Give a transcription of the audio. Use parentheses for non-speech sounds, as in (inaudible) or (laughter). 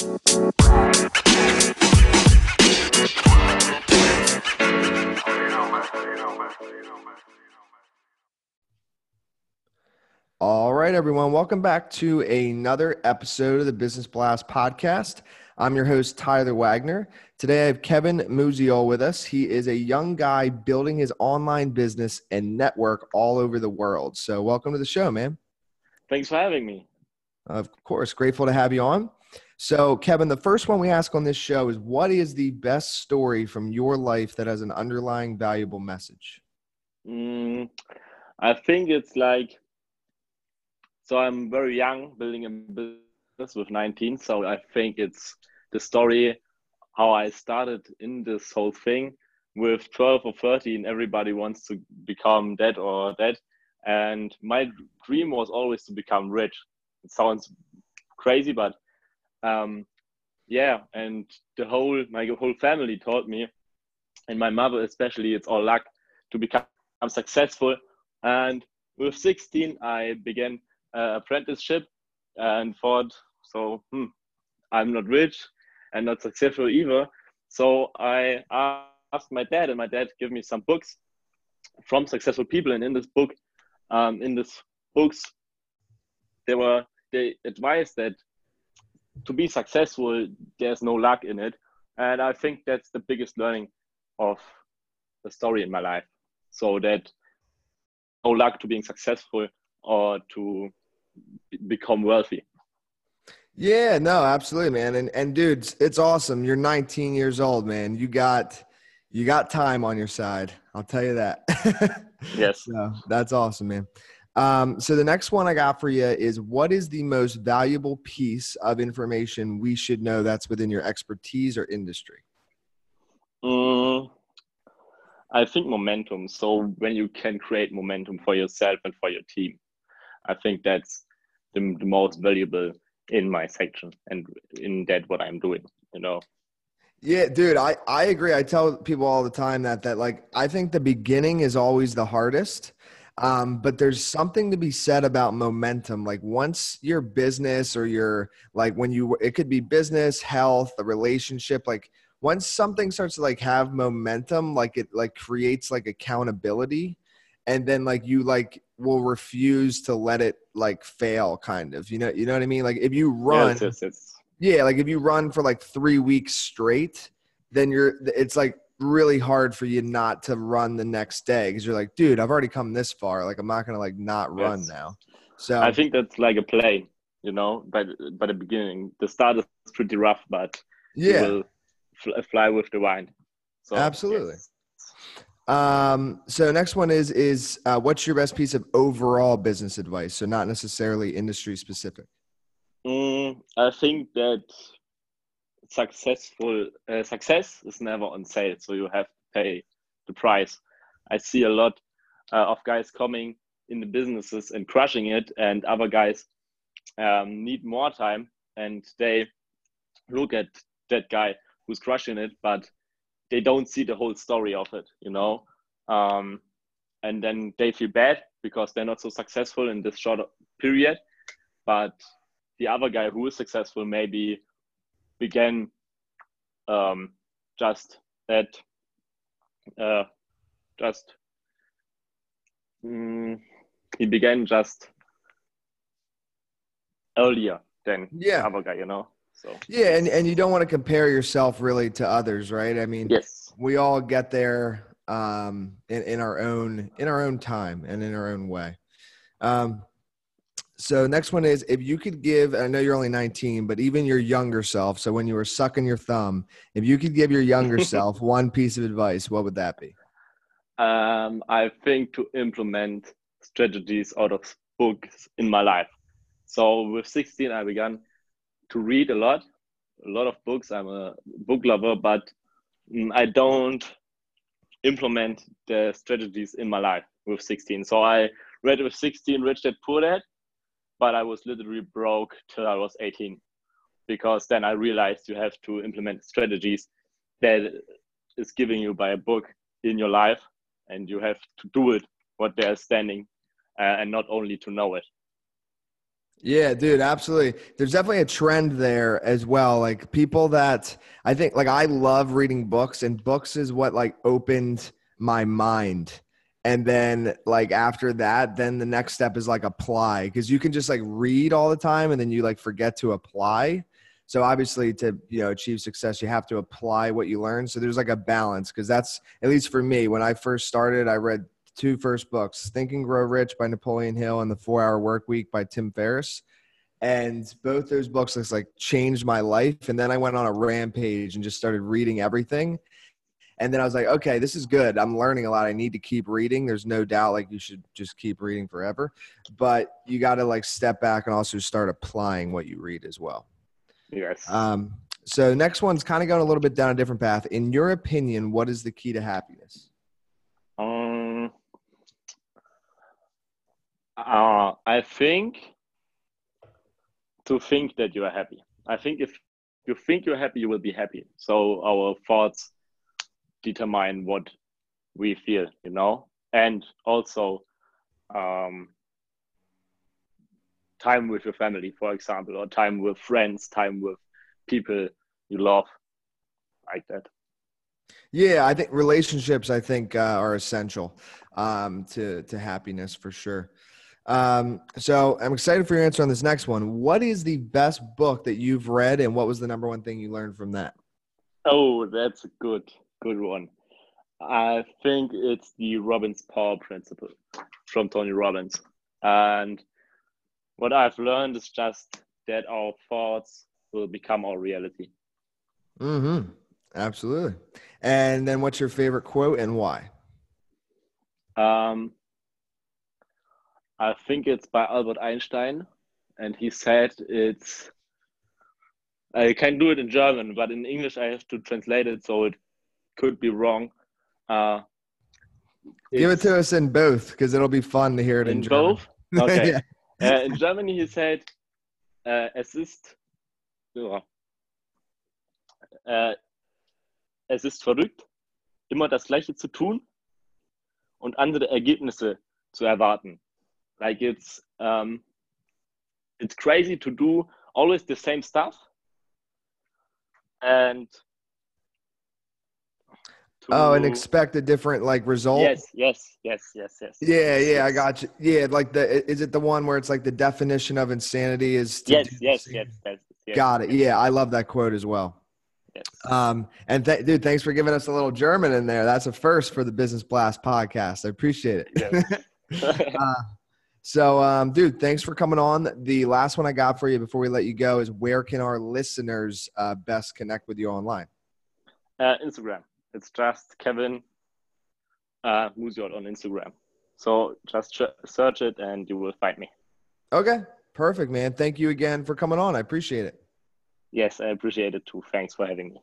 All right, everyone. Welcome back to another episode of the Business Blast podcast. I'm your host, Tyler Wagner. Today I have Kevin Musial with us. He is a young guy building his online business and network all over the world. So, welcome to the show, man. Thanks for having me. Of course. Grateful to have you on. So, Kevin, the first one we ask on this show is what is the best story from your life that has an underlying valuable message? Mm, I think it's like so I'm very young, building a business with 19. So I think it's the story how I started in this whole thing with 12 or 13. Everybody wants to become that or that, and my dream was always to become rich. It sounds crazy, but um, yeah. And the whole my whole family taught me, and my mother especially, it's all luck to become successful. And with 16, I began uh, apprenticeship and thought, so hmm, I'm not rich and not successful either. So I asked my dad, and my dad gave me some books from successful people. And in this book, um, in this books, there were they advised that to be successful, there's no luck in it. And I think that's the biggest learning of the story in my life. So that no luck to being successful or to become wealthy. Yeah, no, absolutely, man. And and dudes, it's awesome. You're 19 years old, man. You got you got time on your side. I'll tell you that. (laughs) yes. So that's awesome, man. Um, so the next one I got for you is what is the most valuable piece of information we should know that's within your expertise or industry? Mm, I think momentum. So when you can create momentum for yourself and for your team, I think that's the, the most valuable in my section and in that what I'm doing, you know. Yeah, dude, I, I agree. I tell people all the time that that like I think the beginning is always the hardest. Um, but there's something to be said about momentum. Like once your business or your like when you it could be business, health, a relationship, like once something starts to like have momentum, like it like creates like accountability and then like you like will refuse to let it like fail kind of you know you know what i mean like if you run yes, yes, yes. yeah like if you run for like three weeks straight then you're it's like really hard for you not to run the next day because you're like dude i've already come this far like i'm not gonna like not run now so i think that's like a play you know by by the beginning the start is pretty rough but yeah fly with the wind so absolutely yes. Um, so next one is is uh, what's your best piece of overall business advice? So not necessarily industry specific. Mm, I think that successful uh, success is never on sale, so you have to pay the price. I see a lot uh, of guys coming in the businesses and crushing it, and other guys um, need more time, and they look at that guy who's crushing it, but they don't see the whole story of it, you know. Um, and then they feel bad because they're not so successful in this short period. But the other guy who is successful maybe began um, just that, uh, just mm, he began just earlier than yeah. the other guy, you know. So yeah, and, and you don't want to compare yourself really to others, right? I mean, yes, we all get there um, in, in our own in our own time and in our own way. Um, so next one is if you could give I know you're only 19, but even your younger self, so when you were sucking your thumb, if you could give your younger (laughs) self one piece of advice, what would that be? Um, I think to implement strategies out of books in my life. So with 16, I began to read a lot, a lot of books. I'm a book lover, but mm, I don't implement the strategies in my life with 16. So I read with 16 Rich Dad Poor Dad, but I was literally broke till I was 18 because then I realized you have to implement strategies that is giving you by a book in your life and you have to do it what they're standing uh, and not only to know it Yeah, dude, absolutely. There's definitely a trend there as well. Like people that I think like I love reading books and books is what like opened my mind. And then like after that, then the next step is like apply because you can just like read all the time and then you like forget to apply. So obviously to you know achieve success, you have to apply what you learn. So there's like a balance because that's at least for me when I first started, I read two first books Think and Grow Rich by Napoleon Hill and The Four Hour Work Week by Tim Ferriss. And both those books like changed my life. And then I went on a rampage and just started reading everything. And then I was like, okay, this is good. I'm learning a lot. I need to keep reading. There's no doubt like you should just keep reading forever. But you got to like step back and also start applying what you read as well. Yes. Um, so next one's kind of going a little bit down a different path. In your opinion, what is the key to happiness? Um, uh, I think to think that you are happy. I think if you think you're happy, you will be happy. So our thoughts determine what we feel, you know, and also um, time with your family, for example, or time with friends, time with people you love, like that. Yeah, I think relationships I think uh, are essential um, to to happiness for sure. Um, so I'm excited for your answer on this next one. What is the best book that you've read, and what was the number one thing you learned from that? Oh, that's good, good one. I think it's the Robbins Power Principle from Tony Robbins. And what I've learned is just that our thoughts will become our reality. Mm-hmm. Absolutely. And then what's your favorite quote and why? Um, I think it's by Albert Einstein, and he said it's. I can do it in German, but in English I have to translate it, so it could be wrong. Uh, Give it to us in both, because it'll be fun to hear it in, in German. both. Okay. (laughs) yeah. uh, in Germany, he said, uh, "Es ist, uh, es ist verrückt, immer das Gleiche zu tun und andere Ergebnisse zu erwarten." Like it's um, it's crazy to do always the same stuff, and oh, and expect a different like result. Yes, yes, yes, yes, yes. Yeah, yeah, yes. I got you. Yeah, like the is it the one where it's like the definition of insanity is yes, yes, yes, yes, yes, Got it. Yeah, I love that quote as well. Yes. Um, and th- dude, thanks for giving us a little German in there. That's a first for the Business Blast podcast. I appreciate it. Yes. (laughs) (laughs) uh, so, um, dude, thanks for coming on. The last one I got for you before we let you go is where can our listeners uh, best connect with you online? Uh, Instagram. It's just Kevin uh, Musiot on Instagram. So just search it and you will find me. Okay, perfect, man. Thank you again for coming on. I appreciate it. Yes, I appreciate it too. Thanks for having me.